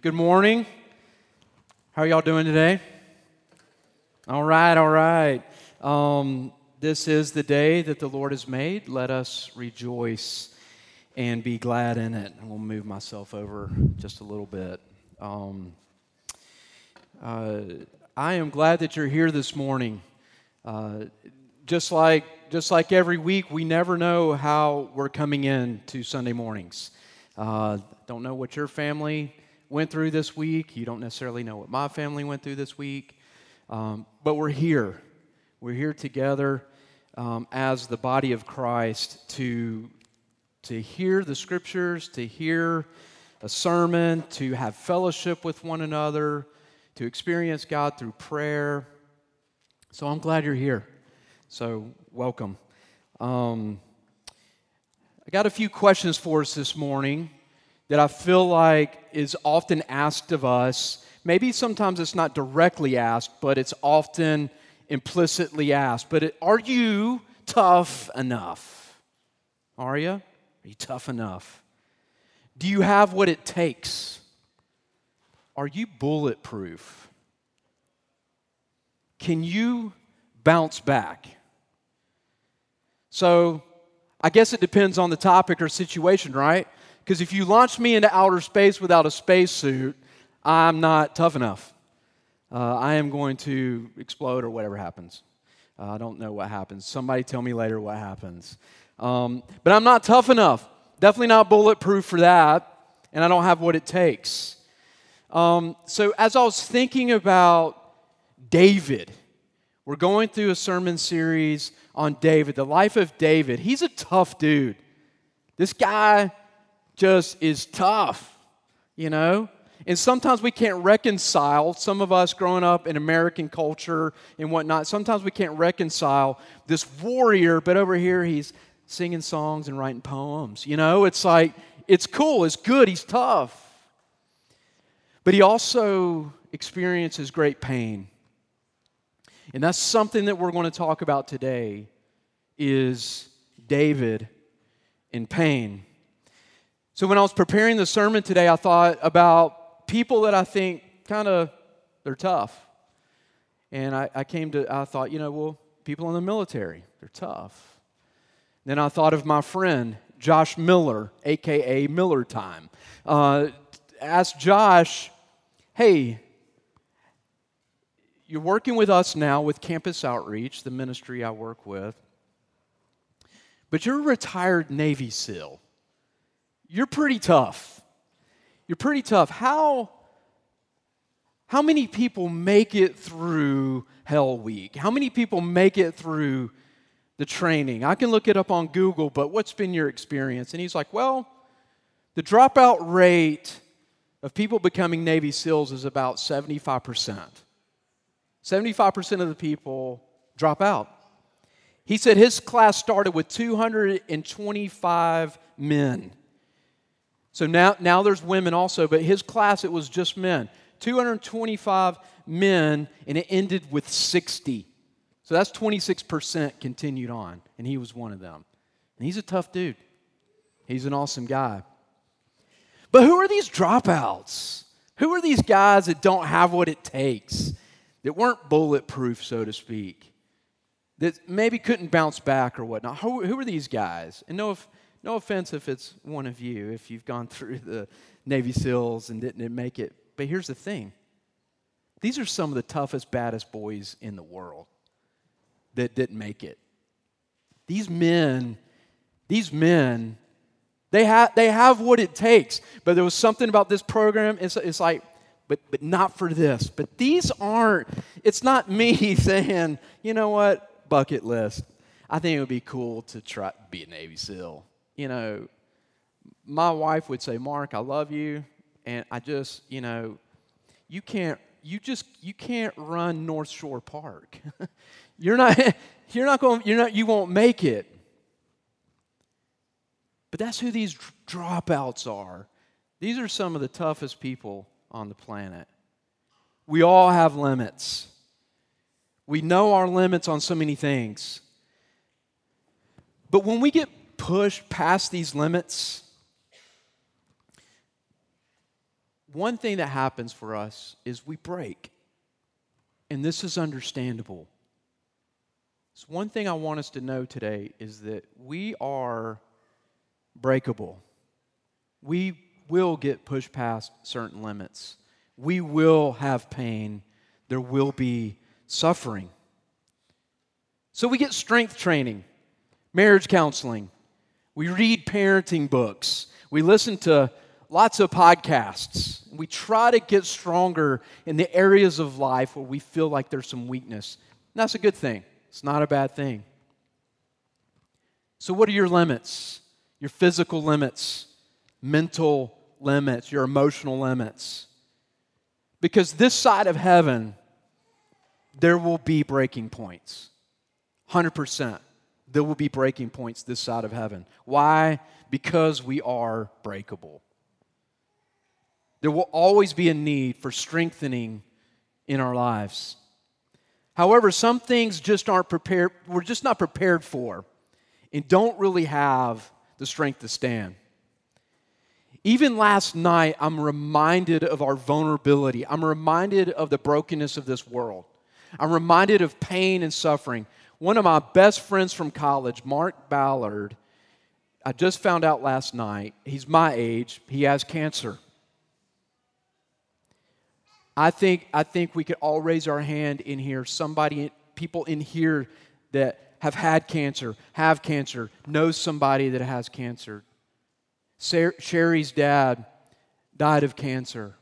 Good morning. How are y'all doing today? All right, all right. Um, this is the day that the Lord has made. Let us rejoice and be glad in it. I'm going to move myself over just a little bit. Um, uh, I am glad that you're here this morning. Uh, just like just like every week, we never know how we're coming in to Sunday mornings. Uh, don't know what your family went through this week. You don't necessarily know what my family went through this week. Um, but we're here. We're here together um, as the body of Christ to, to hear the scriptures, to hear a sermon, to have fellowship with one another, to experience God through prayer. So I'm glad you're here. So, welcome. Um, I got a few questions for us this morning that I feel like is often asked of us. Maybe sometimes it's not directly asked, but it's often implicitly asked. But it, are you tough enough? Are you? Are you tough enough? Do you have what it takes? Are you bulletproof? Can you bounce back? So, I guess it depends on the topic or situation, right? Because if you launch me into outer space without a spacesuit, I'm not tough enough. Uh, I am going to explode or whatever happens. Uh, I don't know what happens. Somebody tell me later what happens. Um, but I'm not tough enough. Definitely not bulletproof for that. And I don't have what it takes. Um, so, as I was thinking about David, we're going through a sermon series on David, the life of David. He's a tough dude. This guy just is tough, you know? And sometimes we can't reconcile, some of us growing up in American culture and whatnot, sometimes we can't reconcile this warrior, but over here he's singing songs and writing poems. You know, it's like, it's cool, it's good, he's tough. But he also experiences great pain. And that's something that we're going to talk about today is David in pain. So when I was preparing the sermon today, I thought about people that I think kind of they're tough. And I, I, came to, I thought, you know, well, people in the military, they're tough. Then I thought of my friend, Josh Miller, AKA Miller Time. Uh, asked Josh, hey, you're working with us now with Campus Outreach, the ministry I work with, but you're a retired Navy SEAL you're pretty tough. You're pretty tough. How, how many people make it through Hell Week? How many people make it through the training? I can look it up on Google, but what's been your experience? And he's like, Well, the dropout rate of people becoming Navy SEALs is about 75%. 75% of the people drop out. He said his class started with 225 men. So now, now there's women also, but his class, it was just men. 225 men, and it ended with 60. So that's 26% continued on, and he was one of them. And he's a tough dude. He's an awesome guy. But who are these dropouts? Who are these guys that don't have what it takes, that weren't bulletproof, so to speak, that maybe couldn't bounce back or whatnot? Who, who are these guys? And no, if, no offense if it's one of you, if you've gone through the Navy SEALs and didn't make it. But here's the thing these are some of the toughest, baddest boys in the world that didn't make it. These men, these men, they have, they have what it takes. But there was something about this program, it's, it's like, but, but not for this. But these aren't, it's not me saying, you know what, bucket list. I think it would be cool to try to be a Navy SEAL you know, my wife would say, Mark, I love you. And I just, you know, you can't, you just, you can't run North Shore Park. you're not, you're not going, you're not, you won't make it. But that's who these dropouts are. These are some of the toughest people on the planet. We all have limits. We know our limits on so many things. But when we get push past these limits, one thing that happens for us is we break. And this is understandable. So, one thing I want us to know today is that we are breakable. We will get pushed past certain limits. We will have pain. There will be suffering. So, we get strength training, marriage counseling, we read parenting books, we listen to lots of podcasts. We try to get stronger in the areas of life where we feel like there's some weakness. And that's a good thing, it's not a bad thing. So, what are your limits? Your physical limits, mental limits, your emotional limits. Because this side of heaven, there will be breaking points. 100%. There will be breaking points this side of heaven. Why? Because we are breakable. There will always be a need for strengthening in our lives. However, some things just aren't prepared, we're just not prepared for and don't really have the strength to stand. Even last night, I'm reminded of our vulnerability. I'm reminded of the brokenness of this world. I'm reminded of pain and suffering. One of my best friends from college, Mark Ballard, I just found out last night, he's my age, he has cancer. I think, I think we could all raise our hand in here. Somebody, people in here that have had cancer, have cancer, know somebody that has cancer. Sherry's dad died of cancer.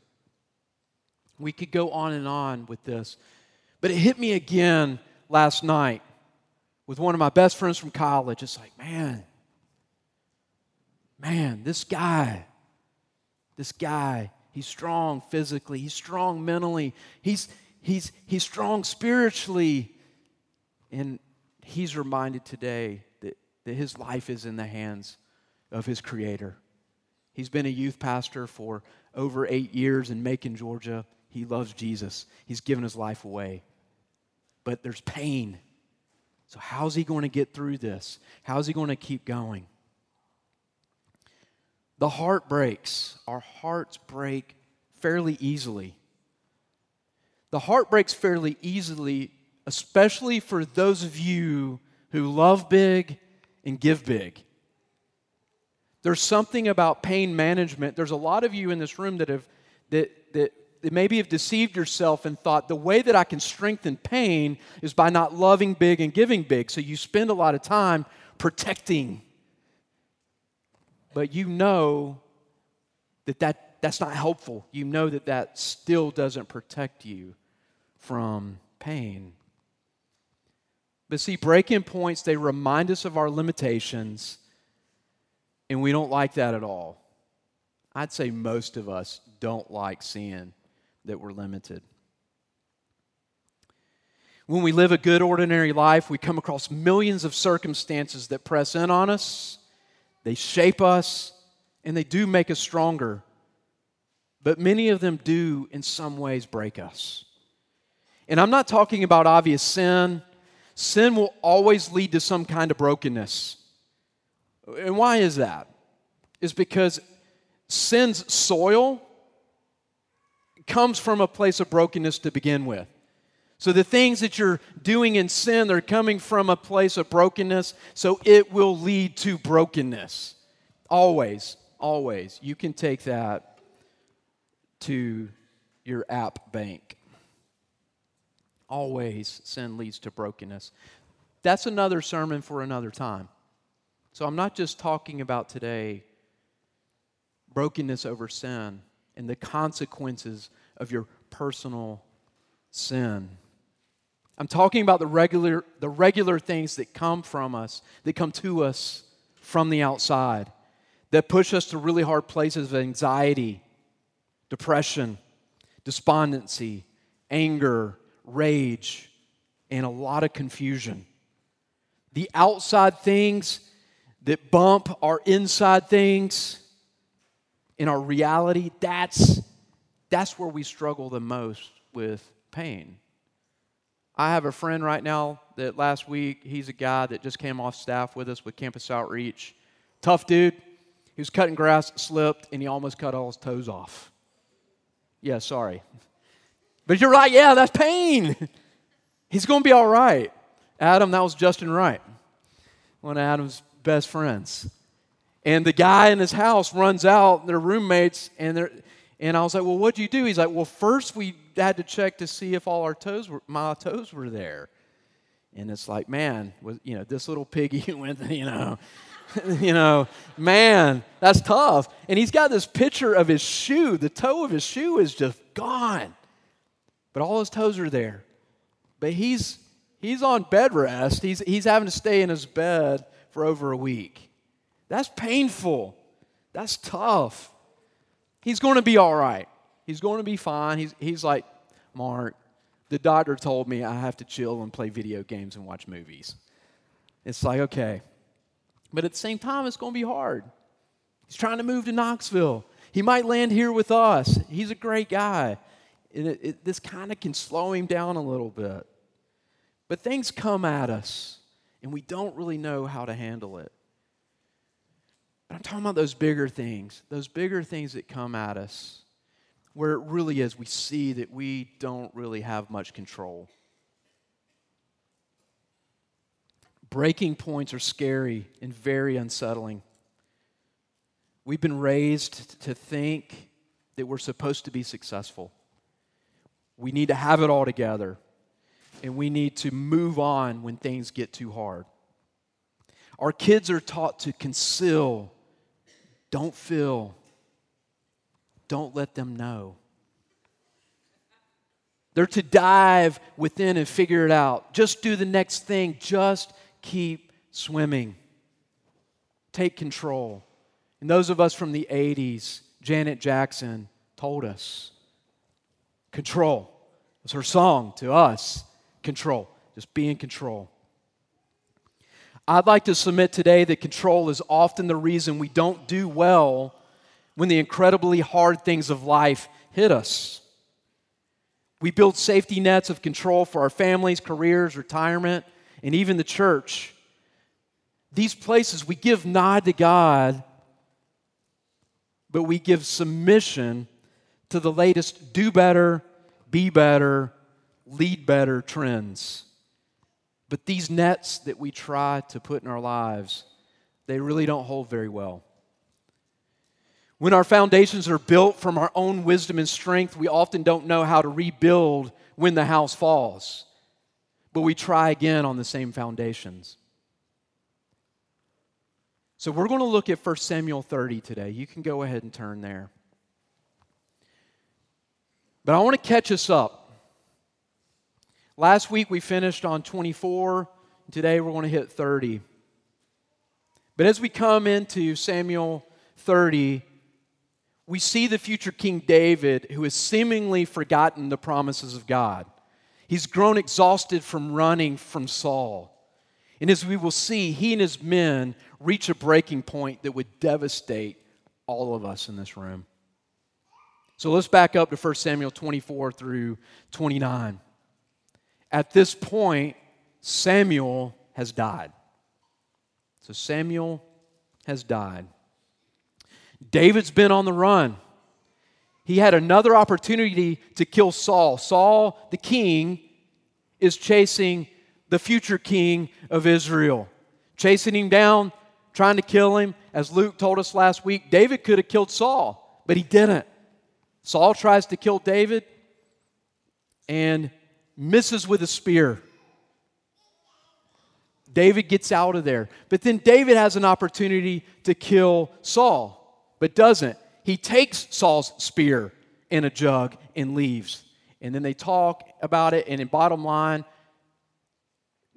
We could go on and on with this. But it hit me again last night with one of my best friends from college. It's like, man, man, this guy, this guy, He's strong physically, he's strong mentally, he's, he's, he's strong spiritually. And he's reminded today that, that his life is in the hands of his Creator. He's been a youth pastor for over eight years in Macon, Georgia. He loves Jesus. He's given his life away. But there's pain. So, how's he going to get through this? How's he going to keep going? The heart breaks. Our hearts break fairly easily. The heart breaks fairly easily, especially for those of you who love big and give big. There's something about pain management. There's a lot of you in this room that have that that, maybe have deceived yourself and thought the way that I can strengthen pain is by not loving big and giving big. So you spend a lot of time protecting but you know that, that that's not helpful. You know that that still doesn't protect you from pain. But see, breaking points, they remind us of our limitations, and we don't like that at all. I'd say most of us don't like seeing that we're limited. When we live a good, ordinary life, we come across millions of circumstances that press in on us they shape us and they do make us stronger. But many of them do, in some ways, break us. And I'm not talking about obvious sin. Sin will always lead to some kind of brokenness. And why is that? Is because sin's soil comes from a place of brokenness to begin with. So the things that you're doing in sin, they're coming from a place of brokenness, so it will lead to brokenness. Always, always. You can take that to your app bank. Always, sin leads to brokenness. That's another sermon for another time. So I'm not just talking about today brokenness over sin and the consequences of your personal sin. I'm talking about the regular, the regular things that come from us, that come to us from the outside, that push us to really hard places of anxiety, depression, despondency, anger, rage, and a lot of confusion. The outside things that bump our inside things in our reality, that's, that's where we struggle the most with pain. I have a friend right now that last week, he's a guy that just came off staff with us with Campus Outreach. Tough dude. He was cutting grass, slipped, and he almost cut all his toes off. Yeah, sorry. But you're right, yeah, that's pain. He's going to be all right. Adam, that was Justin Wright, one of Adam's best friends. And the guy in his house runs out, they're roommates, and they're, and I was like, well, what'd you do? He's like, well, first we had to check to see if all our toes were, my toes were there. And it's like, man, was, you know, this little piggy went, you know, you know, man, that's tough. And he's got this picture of his shoe. The toe of his shoe is just gone. But all his toes are there. But he's he's on bed rest. He's he's having to stay in his bed for over a week. That's painful. That's tough. He's going to be all right. He's going to be fine. He's, he's like, Mark, the doctor told me I have to chill and play video games and watch movies. It's like, okay. But at the same time, it's going to be hard. He's trying to move to Knoxville. He might land here with us. He's a great guy. It, it, this kind of can slow him down a little bit. But things come at us, and we don't really know how to handle it. But I'm talking about those bigger things, those bigger things that come at us, where it really is we see that we don't really have much control. Breaking points are scary and very unsettling. We've been raised to think that we're supposed to be successful. We need to have it all together, and we need to move on when things get too hard. Our kids are taught to conceal don't feel. Don't let them know. They're to dive within and figure it out. Just do the next thing. Just keep swimming. Take control. And those of us from the 80s, Janet Jackson told us control. It was her song to us control. Just be in control. I'd like to submit today that control is often the reason we don't do well when the incredibly hard things of life hit us. We build safety nets of control for our families, careers, retirement, and even the church. These places we give nod to God, but we give submission to the latest do better, be better, lead better trends. But these nets that we try to put in our lives, they really don't hold very well. When our foundations are built from our own wisdom and strength, we often don't know how to rebuild when the house falls. But we try again on the same foundations. So we're going to look at 1 Samuel 30 today. You can go ahead and turn there. But I want to catch us up Last week we finished on 24. Today we're going to hit 30. But as we come into Samuel 30, we see the future King David who has seemingly forgotten the promises of God. He's grown exhausted from running from Saul. And as we will see, he and his men reach a breaking point that would devastate all of us in this room. So let's back up to 1 Samuel 24 through 29. At this point, Samuel has died. So Samuel has died. David's been on the run. He had another opportunity to kill Saul. Saul, the king, is chasing the future king of Israel, chasing him down, trying to kill him. As Luke told us last week, David could have killed Saul, but he didn't. Saul tries to kill David, and misses with a spear. David gets out of there. But then David has an opportunity to kill Saul, but doesn't. He takes Saul's spear in a jug and leaves. And then they talk about it, and in bottom line,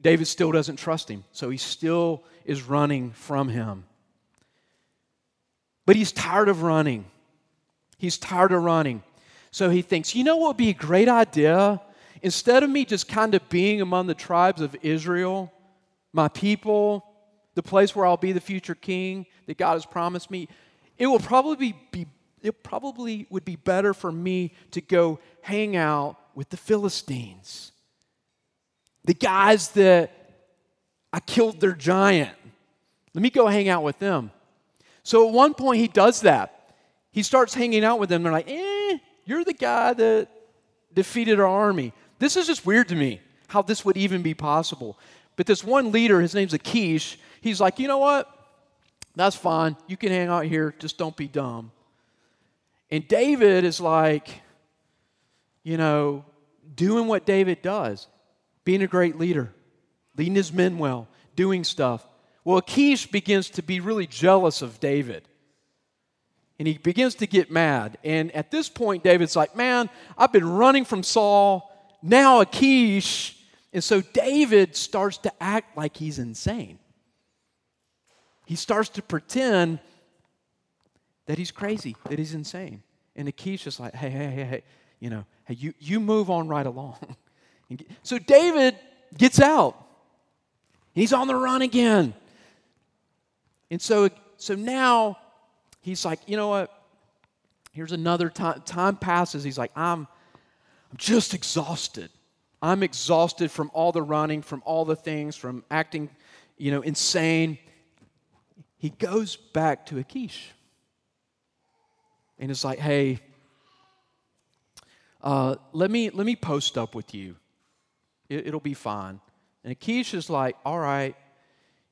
David still doesn't trust him. So he still is running from him. But he's tired of running. He's tired of running. So he thinks, you know what would be a great idea? Instead of me just kind of being among the tribes of Israel, my people, the place where I'll be the future king that God has promised me, it will probably be it probably would be better for me to go hang out with the Philistines. The guys that I killed their giant. Let me go hang out with them. So at one point he does that. He starts hanging out with them. They're like, eh, You're the guy that defeated our army. This is just weird to me, how this would even be possible. But this one leader, his name's Achish, he's like, You know what? That's fine. You can hang out here. Just don't be dumb. And David is like, you know, doing what David does, being a great leader, leading his men well, doing stuff. Well, Achish begins to be really jealous of David. And he begins to get mad. And at this point, David's like, Man, I've been running from Saul. Now Achish. And so David starts to act like he's insane. He starts to pretend that he's crazy, that he's insane. And Achish is like, hey, hey, hey, hey, you know, hey, you, you move on right along. so David gets out. He's on the run again. And so, so now he's like, you know what? Here's another time. Time passes. He's like, I'm, I'm just exhausted. I'm exhausted from all the running, from all the things, from acting, you know, insane. He goes back to Achish. And it's like, hey, uh, let, me, let me post up with you. It, it'll be fine. And Achish is like, all right,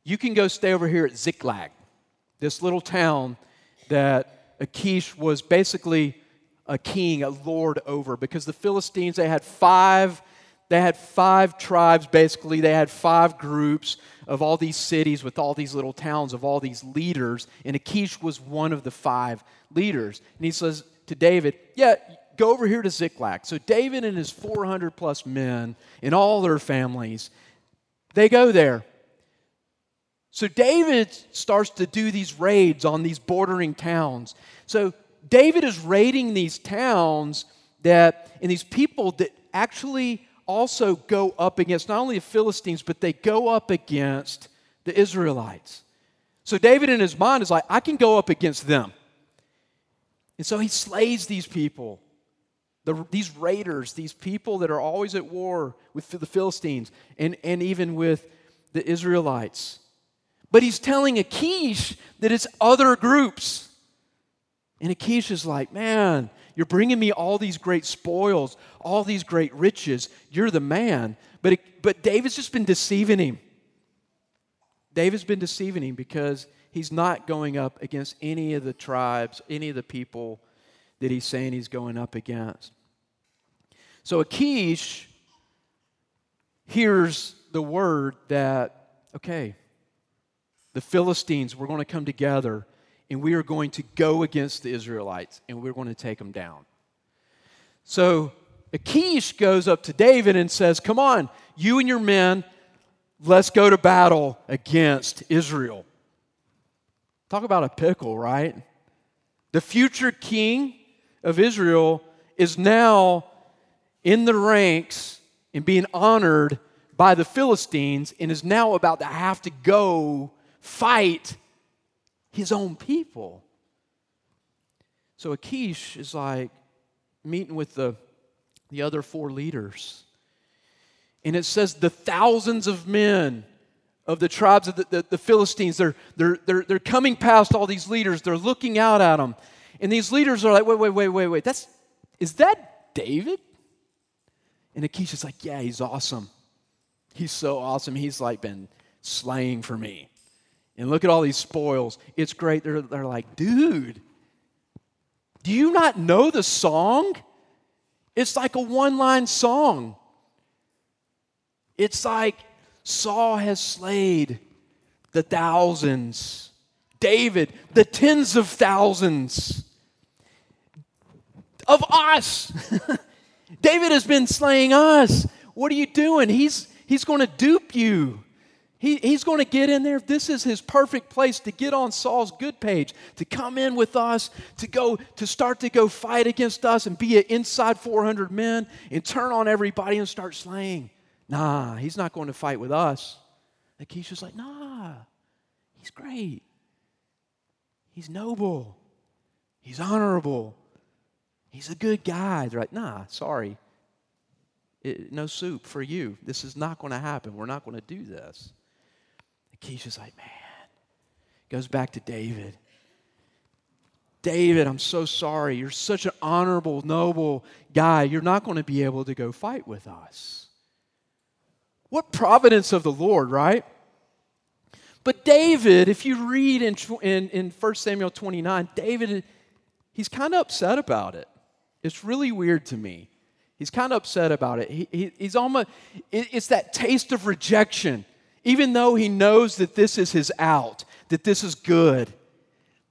you can go stay over here at Ziklag, this little town that Achish was basically a king, a lord over, because the Philistines, they had five, they had five tribes basically, they had five groups of all these cities with all these little towns of all these leaders, and Achish was one of the five leaders. And he says to David, Yeah, go over here to Ziklag. So David and his 400 plus men and all their families, they go there. So David starts to do these raids on these bordering towns. So David is raiding these towns that, and these people that actually also go up against not only the Philistines, but they go up against the Israelites. So David in his mind is like, I can go up against them. And so he slays these people, the, these raiders, these people that are always at war with the Philistines and, and even with the Israelites. But he's telling Achish that it's other groups. And is like, man, you're bringing me all these great spoils, all these great riches. You're the man. But, it, but David's just been deceiving him. David's been deceiving him because he's not going up against any of the tribes, any of the people that he's saying he's going up against. So Achish hears the word that, okay, the Philistines, we're going to come together and we are going to go against the Israelites and we're going to take them down. So Achish goes up to David and says, Come on, you and your men, let's go to battle against Israel. Talk about a pickle, right? The future king of Israel is now in the ranks and being honored by the Philistines and is now about to have to go fight his own people. So Achish is like meeting with the, the other four leaders. And it says the thousands of men of the tribes of the, the, the, Philistines. They're, they're, they're, they're coming past all these leaders. They're looking out at them. And these leaders are like, wait, wait, wait, wait, wait. That's, is that David? And Achish is like, yeah, he's awesome. He's so awesome. He's like been slaying for me. And look at all these spoils. It's great. They're, they're like, dude, do you not know the song? It's like a one line song. It's like, Saul has slayed the thousands, David, the tens of thousands of us. David has been slaying us. What are you doing? He's, he's going to dupe you. He, he's going to get in there. This is his perfect place to get on Saul's good page, to come in with us, to go, to start to go fight against us and be an inside 400 men and turn on everybody and start slaying. Nah, he's not going to fight with us. Achish like, nah, he's great. He's noble. He's honorable. He's a good guy. They're like, nah, sorry. It, no soup for you. This is not going to happen. We're not going to do this. Achish is like, man. Goes back to David. David, I'm so sorry. You're such an honorable, noble guy. You're not going to be able to go fight with us. What providence of the Lord, right? But David, if you read in, in, in 1 Samuel 29, David, he's kind of upset about it. It's really weird to me. He's kind of upset about it. He, he, he's almost, it, it's that taste of rejection. Even though he knows that this is his out, that this is good,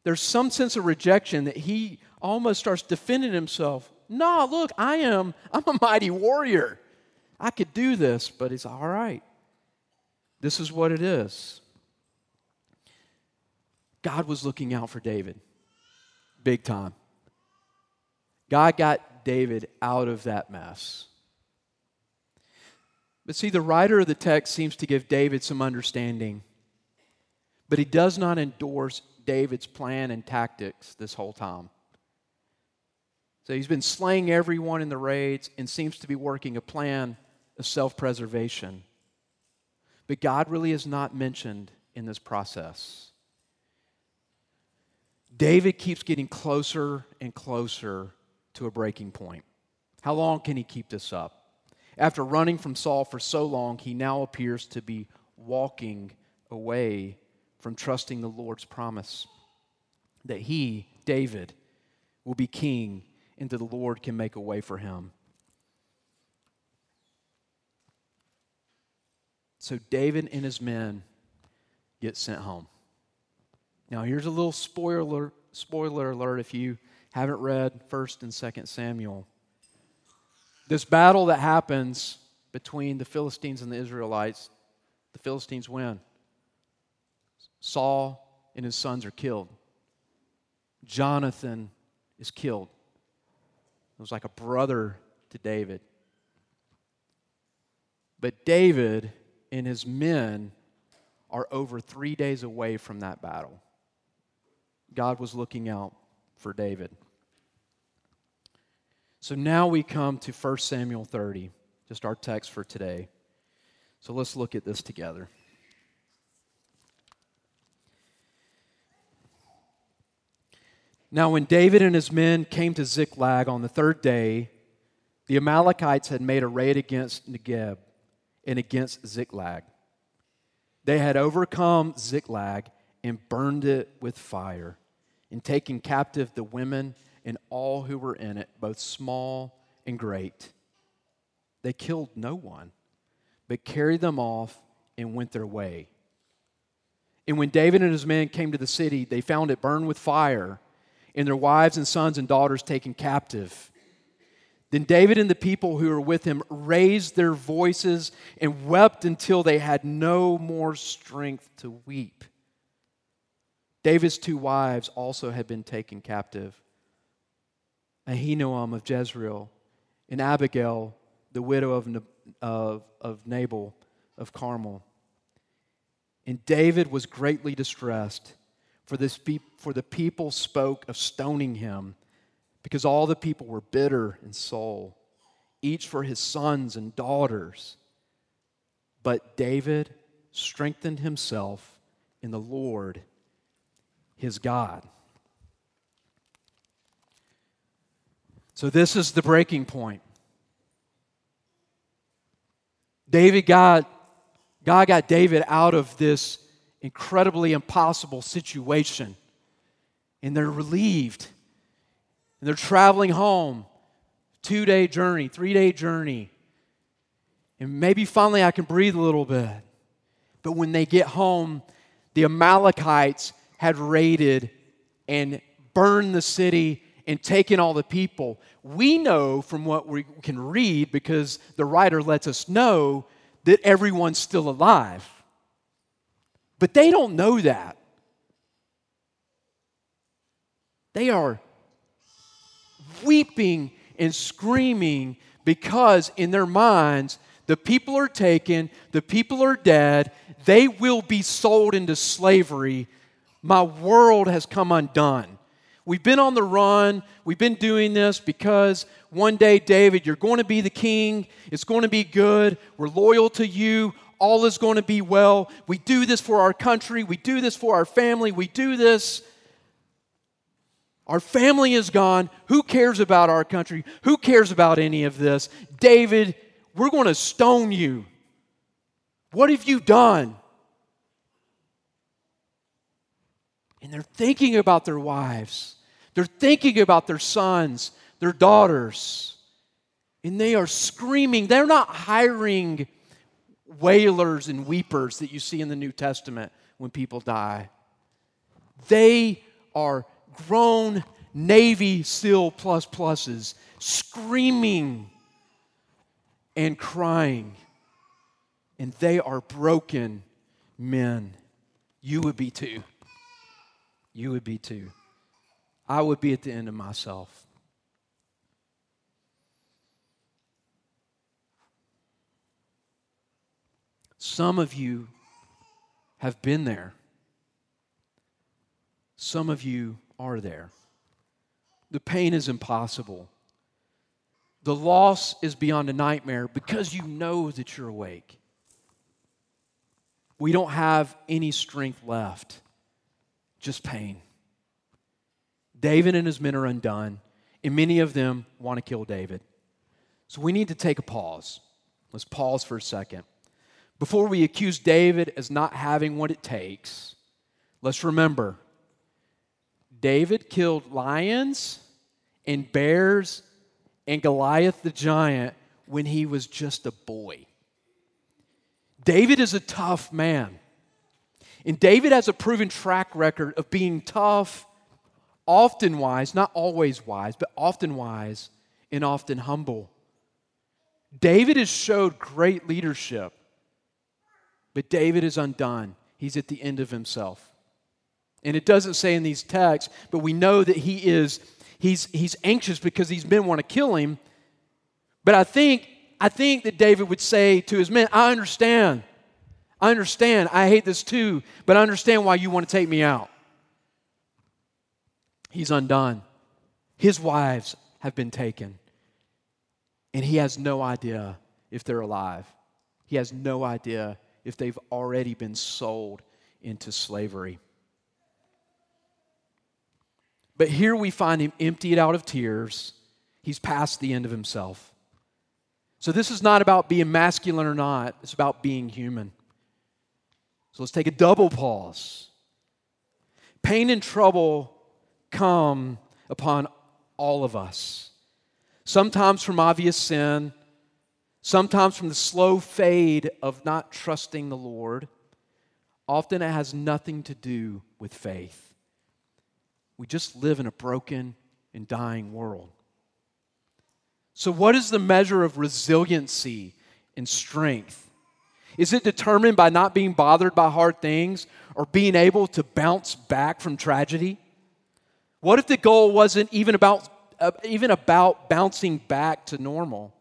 there's some sense of rejection that he almost starts defending himself. No, look, I am, I'm a mighty warrior. I could do this, but he's all right. This is what it is. God was looking out for David big time. God got David out of that mess. But see, the writer of the text seems to give David some understanding, but he does not endorse David's plan and tactics this whole time. So he's been slaying everyone in the raids and seems to be working a plan of self preservation. But God really is not mentioned in this process. David keeps getting closer and closer to a breaking point. How long can he keep this up? After running from Saul for so long, he now appears to be walking away from trusting the Lord's promise that he, David, will be king and that the Lord can make a way for him. So David and his men get sent home. Now, here's a little spoiler, spoiler alert if you haven't read 1st and 2nd Samuel. This battle that happens between the Philistines and the Israelites, the Philistines win. Saul and his sons are killed. Jonathan is killed. It was like a brother to David. But David and his men are over three days away from that battle. God was looking out for David. So now we come to 1 Samuel 30, just our text for today. So let's look at this together. Now, when David and his men came to Ziklag on the third day, the Amalekites had made a raid against Negeb and against Ziklag. They had overcome Ziklag and burned it with fire, and taken captive the women and all who were in it, both small and great. They killed no one, but carried them off and went their way. And when David and his men came to the city, they found it burned with fire, and their wives and sons and daughters taken captive. Then David and the people who were with him raised their voices and wept until they had no more strength to weep. David's two wives also had been taken captive Ahinoam of Jezreel and Abigail, the widow of, of, of Nabal of Carmel. And David was greatly distressed, for, this, for the people spoke of stoning him because all the people were bitter in soul, each for his sons and daughters. But David strengthened himself in the Lord his God. So, this is the breaking point. David got, God got David out of this incredibly impossible situation, and they're relieved and they're traveling home, two day journey, three day journey. And maybe finally I can breathe a little bit. But when they get home, the Amalekites had raided and burned the city and taken all the people. We know from what we can read, because the writer lets us know, that everyone's still alive. But they don't know that. They are weeping and screaming because in their minds, the people are taken, the people are dead, they will be sold into slavery. My world has come undone. We've been on the run. We've been doing this because one day, David, you're going to be the king. It's going to be good. We're loyal to you. All is going to be well. We do this for our country. We do this for our family. We do this Our family is gone. Who cares about our country? Who cares about any of this? David, we're going to stone you. What have you done? And they're thinking about their wives, they're thinking about their sons, their daughters, and they are screaming. They're not hiring wailers and weepers that you see in the New Testament when people die. They are grown Navy SEAL plus pluses screaming and crying. And they are broken men. You would be too. You would be too. I would be at the end of myself. Some of you have been there. Some of you are there. The pain is impossible. The loss is beyond a nightmare because you know that you're awake. We don't have any strength left, just pain. David and his men are undone, and many of them want to kill David. So we need to take a pause. Let's pause for a second. Before we accuse David as not having what it takes, let's remember David killed lions and bears and Goliath the giant when he was just a boy. David is a tough man. And David has a proven track record of being tough, often wise, not always wise, but often wise and often humble. David has showed great leadership. But David is undone. He's at the end of himself. And it doesn't say in these texts, but we know that he is he's he's anxious because these men want to kill him. But I think I think that David would say to his men, I understand. I understand. I hate this too, but I understand why you want to take me out. He's undone. His wives have been taken. And he has no idea if they're alive. He has no idea if they've already been sold into slavery. But here we find him emptied out of tears. He's past the end of himself. So this is not about being masculine or not, it's about being human. So let's take a double pause. Pain and trouble come upon all of us. Sometimes from obvious sin, sometimes from the slow fade of not trusting the Lord. Often it has nothing to do with faith. We just live in a broken and dying world. So, what is the measure of resiliency and strength? Is it determined by not being bothered by hard things or being able to bounce back from tragedy? What if the goal wasn't even about, uh, even about bouncing back to normal?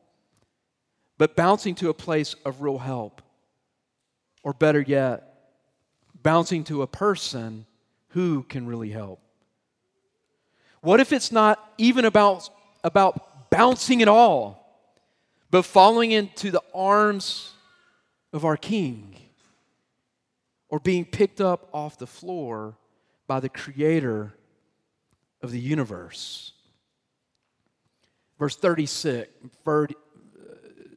but bouncing to a place of real help. Or better yet, bouncing to a person who can really help. What if it's not even about, about bouncing at all, but falling into the arms of our King? Or being picked up off the floor by the Creator of the universe? Verse 36,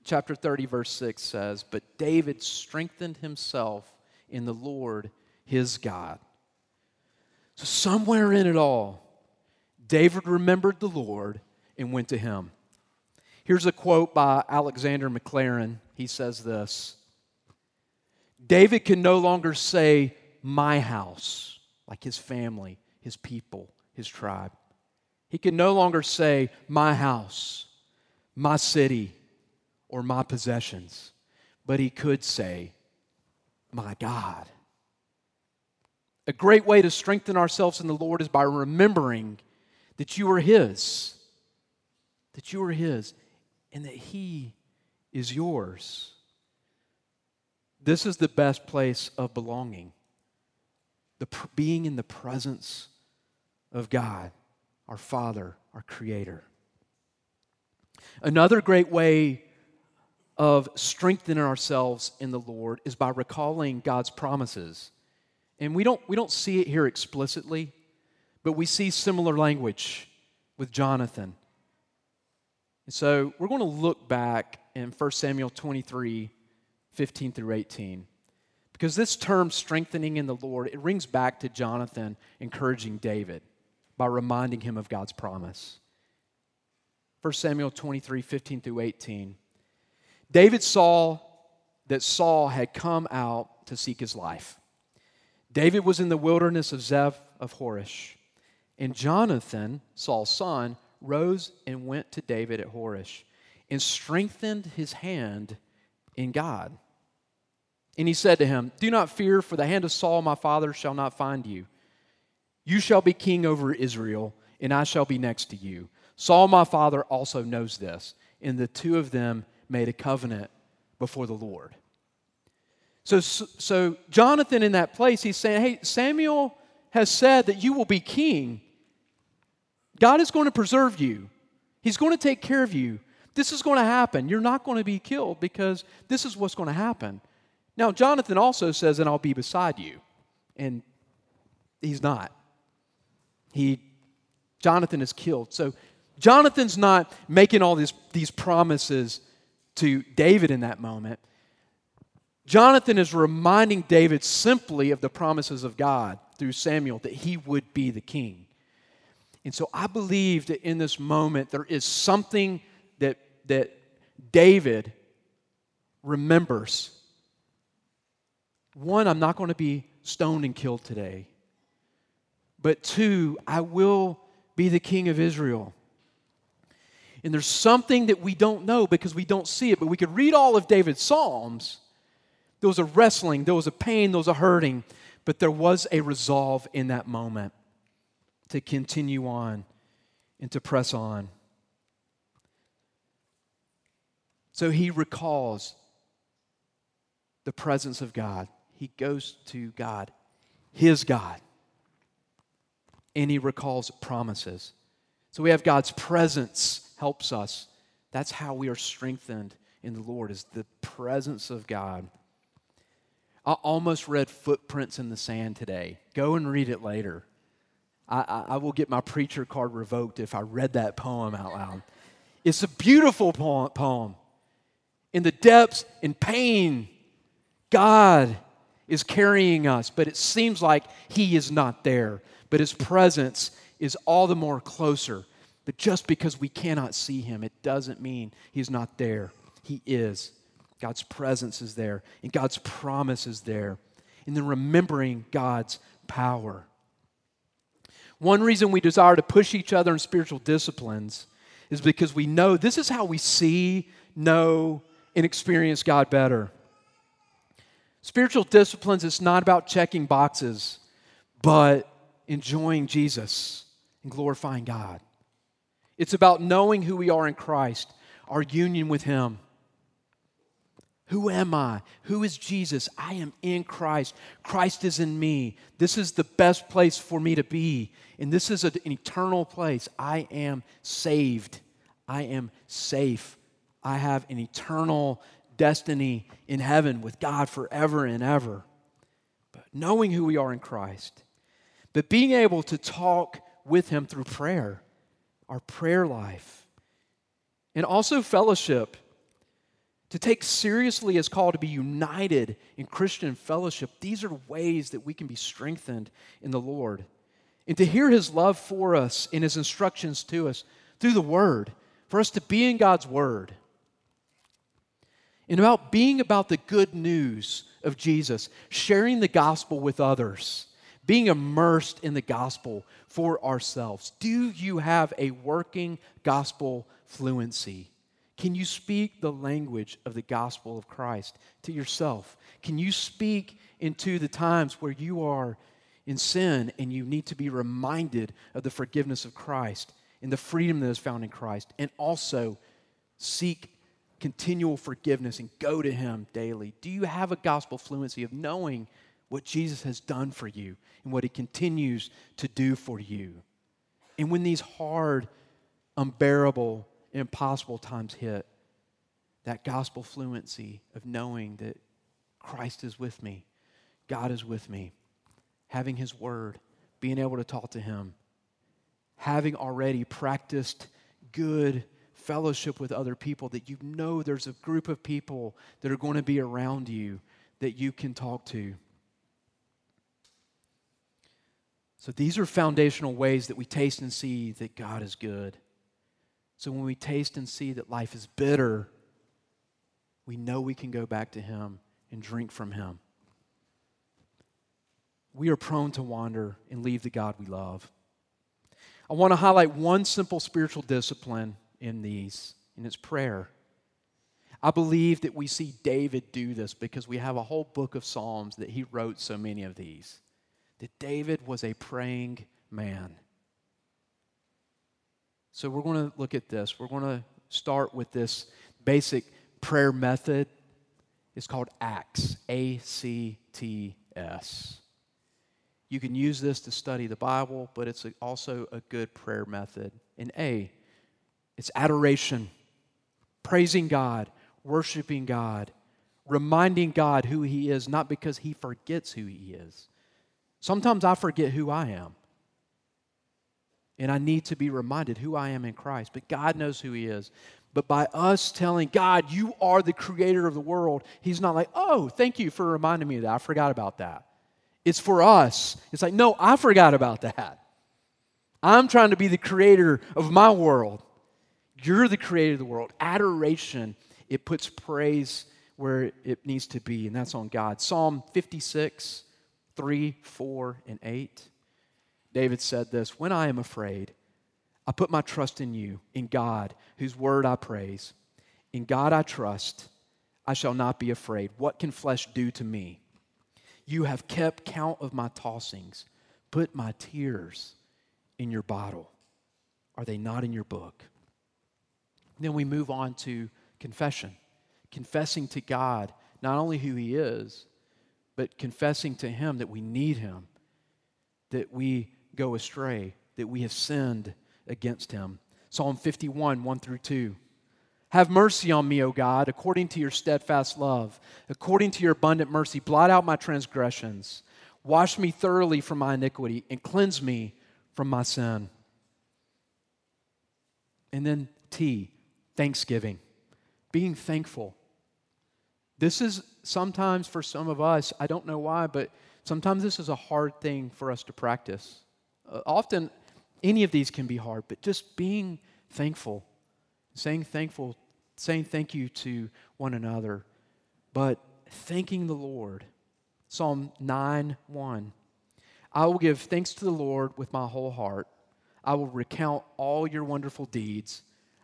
chapter 30, verse 6 says, But David strengthened himself in the Lord his God. So, somewhere in it all, David remembered the Lord and went to him. Here's a quote by Alexander Maclaren. He says this David can no longer say, My house, like his family, his people, his tribe. He can no longer say, My house, my city, or my possessions, but he could say, My God. A great way to strengthen ourselves in the Lord is by remembering that you are His, that you are His, and that He is yours. This is the best place of belonging, the being in the presence of God, our Father, our Creator. Another great way of strengthening ourselves in the Lord is by recalling God's promises. And we don't, we don't see it here explicitly, But we see similar language with Jonathan. And so we're going to look back in 1 Samuel 23 15 through 18. Because this term, strengthening in the Lord, it rings back to Jonathan encouraging David by reminding him of God's promise. 1 Samuel 23 15 through 18. David saw that Saul had come out to seek his life. David was in the wilderness of Ziph of Horesh. And Jonathan, Saul's son, rose and went to David at Horesh and strengthened his hand in God. And he said to him, Do not fear, for the hand of Saul my father shall not find you. You shall be king over Israel, and I shall be next to you. Saul my father also knows this. And the two of them made a covenant before the Lord. So, so Jonathan in that place, he's saying, Hey, Samuel has said that you will be king. God is going to preserve you, He's going to take care of you. This is going to happen. You're not going to be killed because this is what's going to happen. Now, Jonathan also says, and I'll be beside you. And he's not. He, Jonathan is killed. So Jonathan's not making all these, these promises to David in that moment. Jonathan is reminding David simply of the promises of God through Samuel that he would be the king. And so I believe that in this moment there is something that, that David remembers. One, I'm not going to be stoned and killed today. But two, I will be the king of Israel. And there's something that we don't know because we don't see it, but we could read all of David's Psalms. There was a wrestling, there was a pain, there was a hurting, but there was a resolve in that moment to continue on and to press on. So he recalls the presence of God. He goes to God, his God, and he recalls promises. So we have God's presence helps us. That's how we are strengthened in the Lord is the presence of God. I almost read Footprints in the Sand today. Go and read it later. I, I, I will get my preacher card revoked if I read that poem out loud. It's a beautiful poem. In the depths, in pain, God is carrying us, but it seems like He is not there. But His presence is all the more closer. But just because we cannot see Him, it doesn't mean He's not there. He is. God's presence is there, and God's promise is there. And then remembering God's power. One reason we desire to push each other in spiritual disciplines is because we know this is how we see, know, and experience God better. Spiritual disciplines, it's not about checking boxes, but enjoying Jesus and glorifying God. It's about knowing who we are in Christ, our union with Him. Who am I? Who is Jesus? I am in Christ. Christ is in me. This is the best place for me to be. And this is an eternal place. I am saved. I am safe. I have an eternal destiny in heaven with God forever and ever. But knowing who we are in Christ, but being able to talk with Him through prayer, our prayer life, and also fellowship to take seriously His call to be united in Christian fellowship, these are ways that we can be strengthened in the Lord. And to hear his love for us and his instructions to us through the Word, for us to be in God's Word. And about being about the good news of Jesus, sharing the gospel with others, being immersed in the gospel for ourselves. Do you have a working gospel fluency? Can you speak the language of the gospel of Christ to yourself? Can you speak into the times where you are in sin and you need to be reminded of the forgiveness of Christ and the freedom that is found in Christ, and also seek continual forgiveness and go to Him daily? Do you have a gospel fluency of knowing what Jesus has done for you and what He continues to do for you? And when these hard, unbearable, impossible times hit, that gospel fluency of knowing that Christ is with me, God is with me, having His word, being able to talk to Him, having already practiced good fellowship with other people, that you know there's a group of people that are going to be around you that you can talk to. So these are foundational ways that we taste and see that God is good. So when we taste and see that life is bitter, we know we can go back to Him and drink from Him. We are prone to wander and leave the God we love. I want to highlight one simple spiritual discipline in these, and it's prayer. I believe that we see David do this because we have a whole book of Psalms that he wrote so many of these. That David was a praying man. So we're going to look at this. We're going to start with this basic prayer method. It's called ACTS, A C T S. You can use this to study the Bible, but it's also a good prayer method. In A, it's adoration, praising God, worshiping God, reminding God who He is, not because He forgets who He is. Sometimes I forget who I am. And I need to be reminded who I am in Christ. But God knows who He is. But by us telling God, you are the creator of the world, He's not like, oh, thank you for reminding me that. I forgot about that. It's for us. It's like, no, I forgot about that. I'm trying to be the creator of my world. You're the creator of the world. Adoration, it puts praise where it needs to be, and that's on God. Psalm 56, 3, 4, and 8. David said this When I am afraid, I put my trust in you, in God, whose word I praise. In God I trust. I shall not be afraid. What can flesh do to me? You have kept count of my tossings. Put my tears in your bottle. Are they not in your book? Then we move on to confession, confessing to God not only who He is, but confessing to Him that we need Him, that we go astray, that we have sinned against Him. Psalm 51, 1 through 2. Have mercy on me, O God, according to your steadfast love, according to your abundant mercy. Blot out my transgressions. Wash me thoroughly from my iniquity and cleanse me from my sin. And then T, thanksgiving, being thankful. This is sometimes for some of us, I don't know why, but sometimes this is a hard thing for us to practice. Uh, often, any of these can be hard, but just being thankful, saying thankful, saying thank you to one another, but thanking the Lord. Psalm 9 1. I will give thanks to the Lord with my whole heart. I will recount all your wonderful deeds.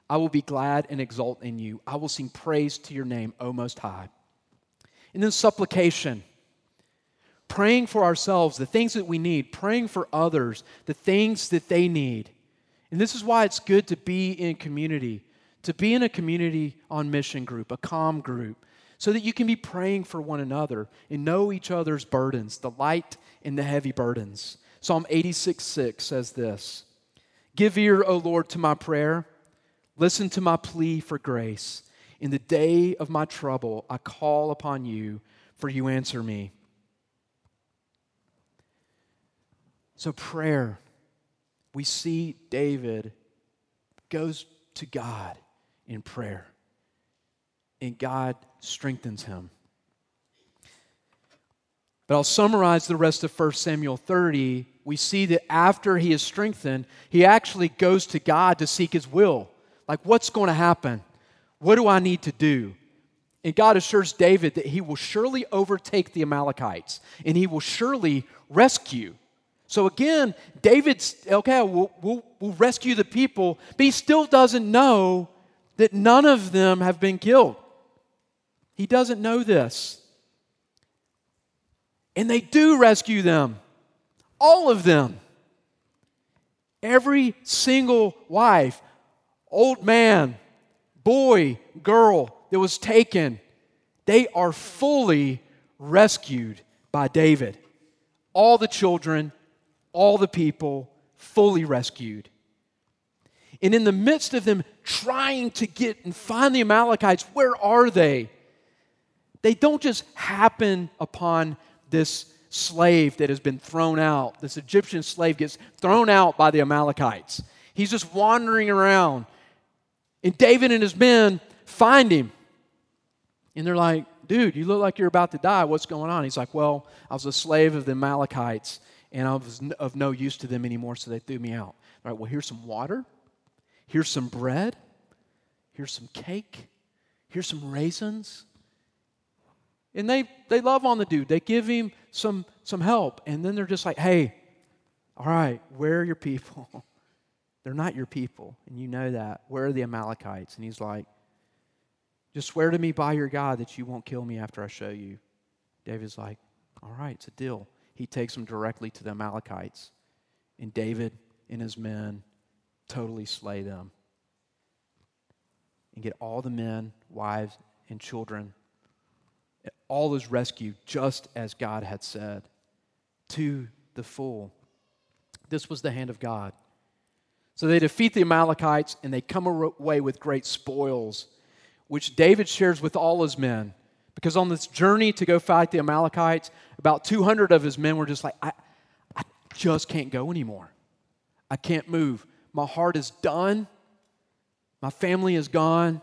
I will be glad and exult in you. I will sing praise to your name, O Most High. And then supplication, praying for ourselves, the things that we need, praying for others, the things that they need. And this is why it's good to be in community, to be in a community on mission group, a com group, so that you can be praying for one another and know each other's burdens, the light and the heavy burdens. Psalm 86 6 says this Give ear, O Lord, to my prayer Listen to my plea for grace. In the day of my trouble, I call upon you, for you answer me. So, prayer, we see David goes to God in prayer, and God strengthens him. But I'll summarize the rest of 1 Samuel 30. We see that after he is strengthened, he actually goes to God to seek his will. Like, what's going to happen? What do I need to do? And God assures David that he will surely overtake the Amalekites and he will surely rescue. So again, David's, okay, we'll, we'll, we'll rescue the people, but he still doesn't know that none of them have been killed. He doesn't know this. And they do rescue them, all of them. Every single wife, old man, boy, girl that was taken, they are fully rescued by David. All the children, all the people, fully rescued. And in the midst of them trying to get and find the Amalekites, where are they? They don't just happen upon this slave that has been thrown out. This Egyptian slave gets thrown out by the Amalekites. He's just wandering around. And David and his men find him. And they're like, dude, you look like you're about to die. What's going on? He's like, well, I was a slave of the Amalekites and I was of no use to them anymore, so they threw me out. All right, well, here's some water. Here's some bread. Here's some cake. Here's some raisins. And they, they love on the dude. They give him some, some help. And then they're just like, hey, all right, where are your people? they're not your people. And you know that. Where are the Amalekites? And he's like, just swear to me by your God that you won't kill me after I show you. David's like, all right, it's a deal. He takes them directly to the Amalekites. And David and his men totally slay them and get all the men, wives, and children. All is rescued just as God had said to the full. This was the hand of God. So they defeat the Amalekites and they come away with great spoils which David shares with all his men. Because on this journey to go fight the Amalekites, about 200 of his men were just like, I, I just can't go anymore. I can't move. My heart is done. My family is gone.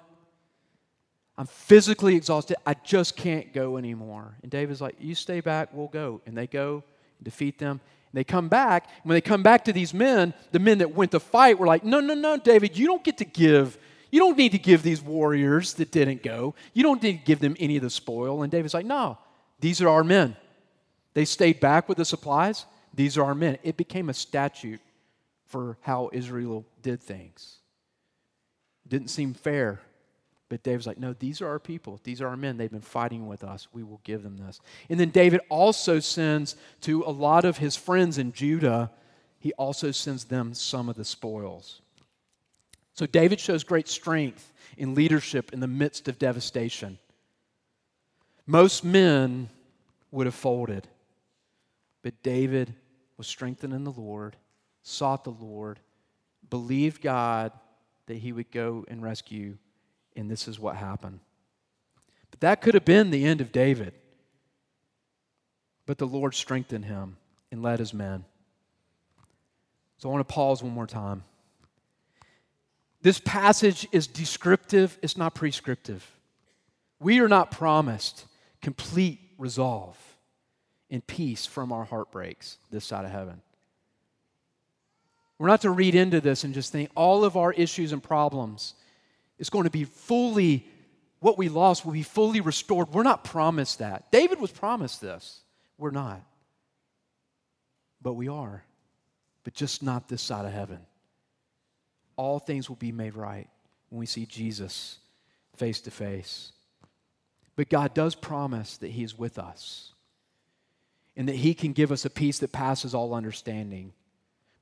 I'm physically exhausted. I just can't go anymore. And David's like, You stay back, we'll go. And they go and defeat them. They come back. When they come back to these men, the men that went to fight were like, No, no, no, David, you don't get to give you don't need to give these warriors that didn't go, you don't need to give them any of the spoil. And David's like, no, these are our men. They stayed back with the supplies. These are our men. It became a statute for how Israel did things. didn't seem fair. But David's like, no, these are our people. These are our men. They've been fighting with us. We will give them this. And then David also sends to a lot of his friends in Judah, he also sends them some of the spoils. So David shows great strength in leadership in the midst of devastation. Most men would have folded, but David was strengthened in the Lord, sought the Lord, believed God that he would go and rescue, and this is what happened. But that could have been the end of David. But the Lord strengthened him and led his men. So I want to pause one more time. This passage is descriptive, it's not prescriptive. We are not promised complete resolve and peace from our heartbreaks this side of heaven. We're not to read into this and just think all of our issues and problems is going to be fully, what we lost will be fully restored. We're not promised that. David was promised this. We're not. But we are. But just not this side of heaven all things will be made right when we see Jesus face to face. But God does promise that He is with us and that He can give us a peace that passes all understanding.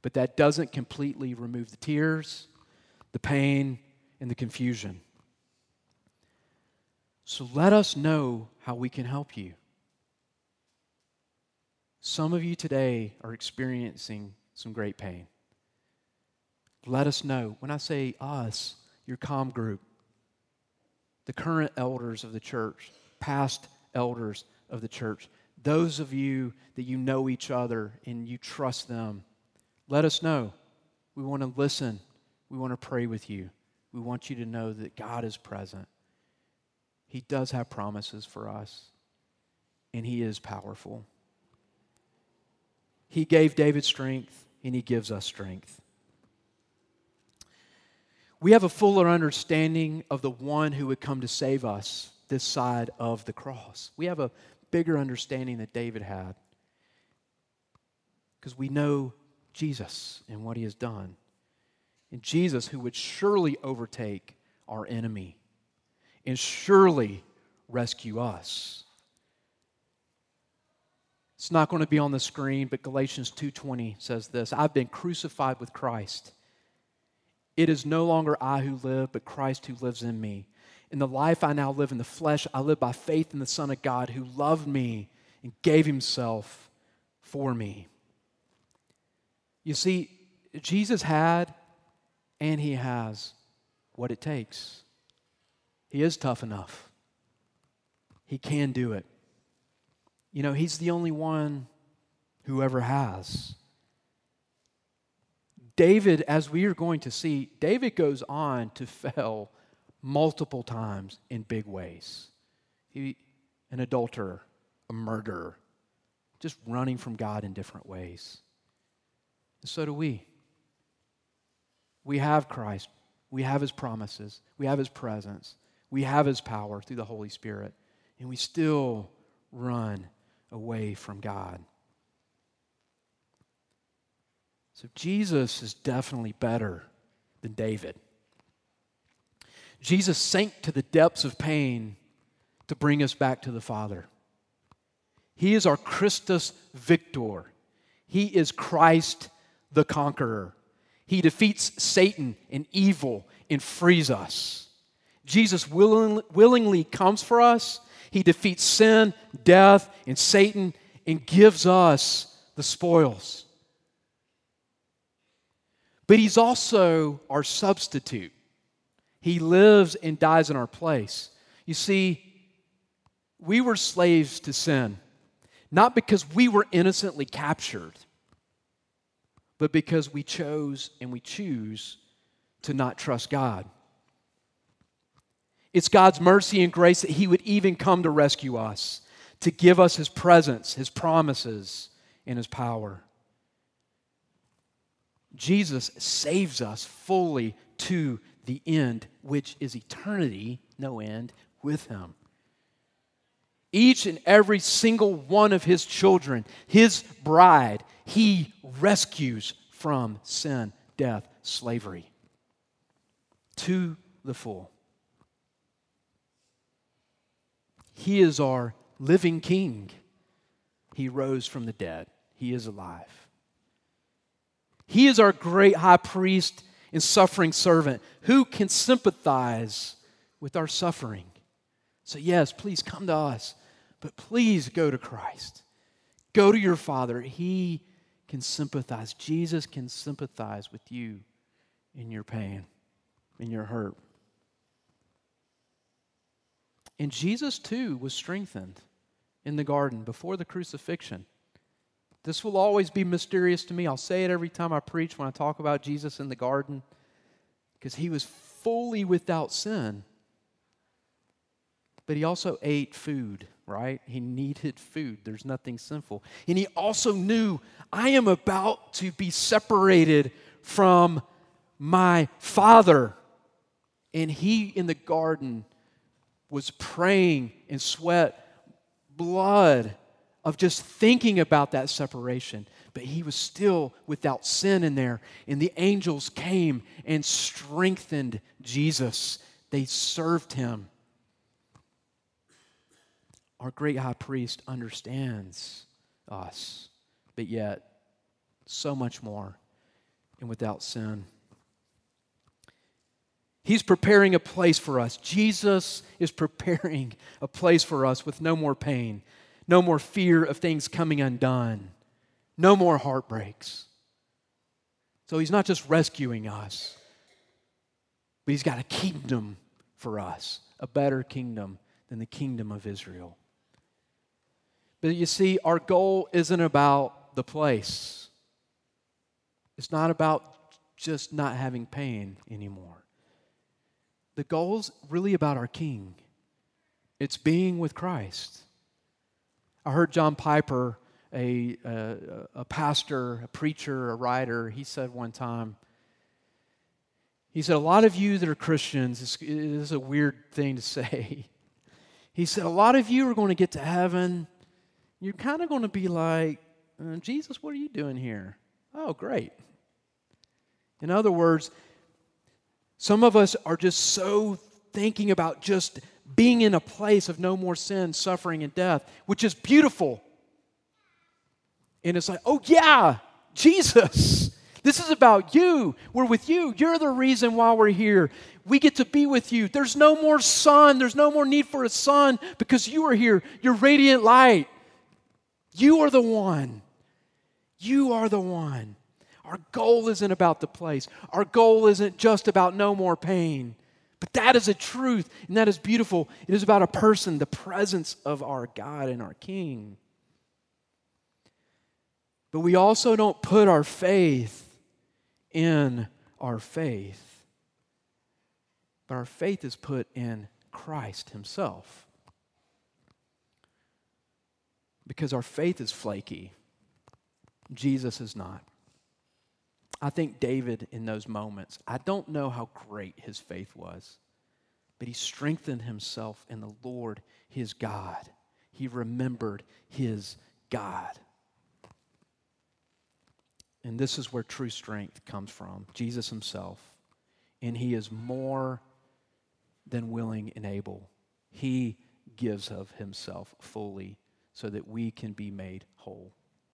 But that doesn't completely remove the tears, the pain, and the confusion. So let us know how we can help you. Some of you today are experiencing some great pain. Let us know. When I say us, your com group, the current elders of the church, past elders of the church, those of you that you know each other and you trust them, let us know. We want to listen. We want to pray with you. We want you to know that God is present. He does have promises for us, and He is powerful. He gave David strength, and He gives us strength we have a fuller understanding of the one who would come to save us this side of the cross. We have a bigger understanding that David had because we know Jesus and what he has done. And Jesus, who would surely overtake our enemy and surely rescue us. It's not going to be on the screen, but Galatians 2:20 says this, I've been crucified with Christ. It is no longer I who live, but Christ who lives in me. In the life I now live in the flesh, I live by faith in the Son of God who loved me and gave himself for me. You see, Jesus had and he has what it takes. He is tough enough. He can do it. You know, he's the only one who ever has. David, as we are going to see, David goes on to fail multiple times in big ways. He, an adulterer, a murderer, just running from God in different ways. And so do we. We have Christ, we have His promises, we have His presence, we have His power through the Holy Spirit, and we still run away from God. So Jesus is definitely better than David. Jesus sank to the depths of pain to bring us back to the Father. He is our Christus Victor. He is Christ the conqueror. He defeats Satan and evil and frees us. Jesus willingly comes for us. He defeats sin, death, and Satan and gives us the spoils. But He's also our substitute. He lives and dies in our place. You see, we were slaves to sin, not because we were innocently captured, but because we chose and we choose to not trust God. It's God's mercy and grace that He would even come to rescue us, to give us His presence, His promises, and His power. Jesus saves us fully to the end, which is eternity, no end, with Him. Each and every single one of His children, His bride, He rescues from sin, death, slavery to the full. He is our living King. He rose from the dead, He is alive. He is our great high priest and suffering servant who can sympathize with our suffering. So, yes, please come to us, but please go to Christ. Go to your Father. He can sympathize. Jesus can sympathize with you in your pain, in your hurt. And Jesus, too, was strengthened in the garden before the crucifixion. This will always be mysterious to me. I'll say it every time I preach when I talk about Jesus in the garden, because he was fully without sin. But he also ate food, right? He needed food. There's nothing sinful. And he also knew, I am about to be separated from my Father. And he in the garden was praying and sweat blood of just thinking about that separation. But he was still without sin in there. And the angels came and strengthened Jesus, they served him. Our great high priest understands us, but yet so much more and without sin. He's preparing a place for us. Jesus is preparing a place for us with no more pain, no more fear of things coming undone, no more heartbreaks. So he's not just rescuing us, but he's got a kingdom for us, a better kingdom than the kingdom of Israel. But you see, our goal isn't about the place, it's not about just not having pain anymore. The goal's really about our King. It's being with Christ. I heard John Piper, a, a, a pastor, a preacher, a writer, he said one time, he said, A lot of you that are Christians, this is a weird thing to say. He said, A lot of you are going to get to heaven. You're kind of going to be like, uh, Jesus, what are you doing here? Oh, great. In other words, some of us are just so thinking about just being in a place of no more sin, suffering, and death, which is beautiful. And it's like, oh, yeah, Jesus. This is about you. We're with you. You're the reason why we're here. We get to be with you. There's no more sun. There's no more need for a sun because you are here. You're radiant light. You are the one. You are the one. Our goal isn't about the place. Our goal isn't just about no more pain. But that is a truth, and that is beautiful. It is about a person, the presence of our God and our King. But we also don't put our faith in our faith. But our faith is put in Christ Himself. Because our faith is flaky, Jesus is not. I think David, in those moments, I don't know how great his faith was, but he strengthened himself in the Lord his God. He remembered his God. And this is where true strength comes from Jesus himself. And he is more than willing and able. He gives of himself fully so that we can be made whole.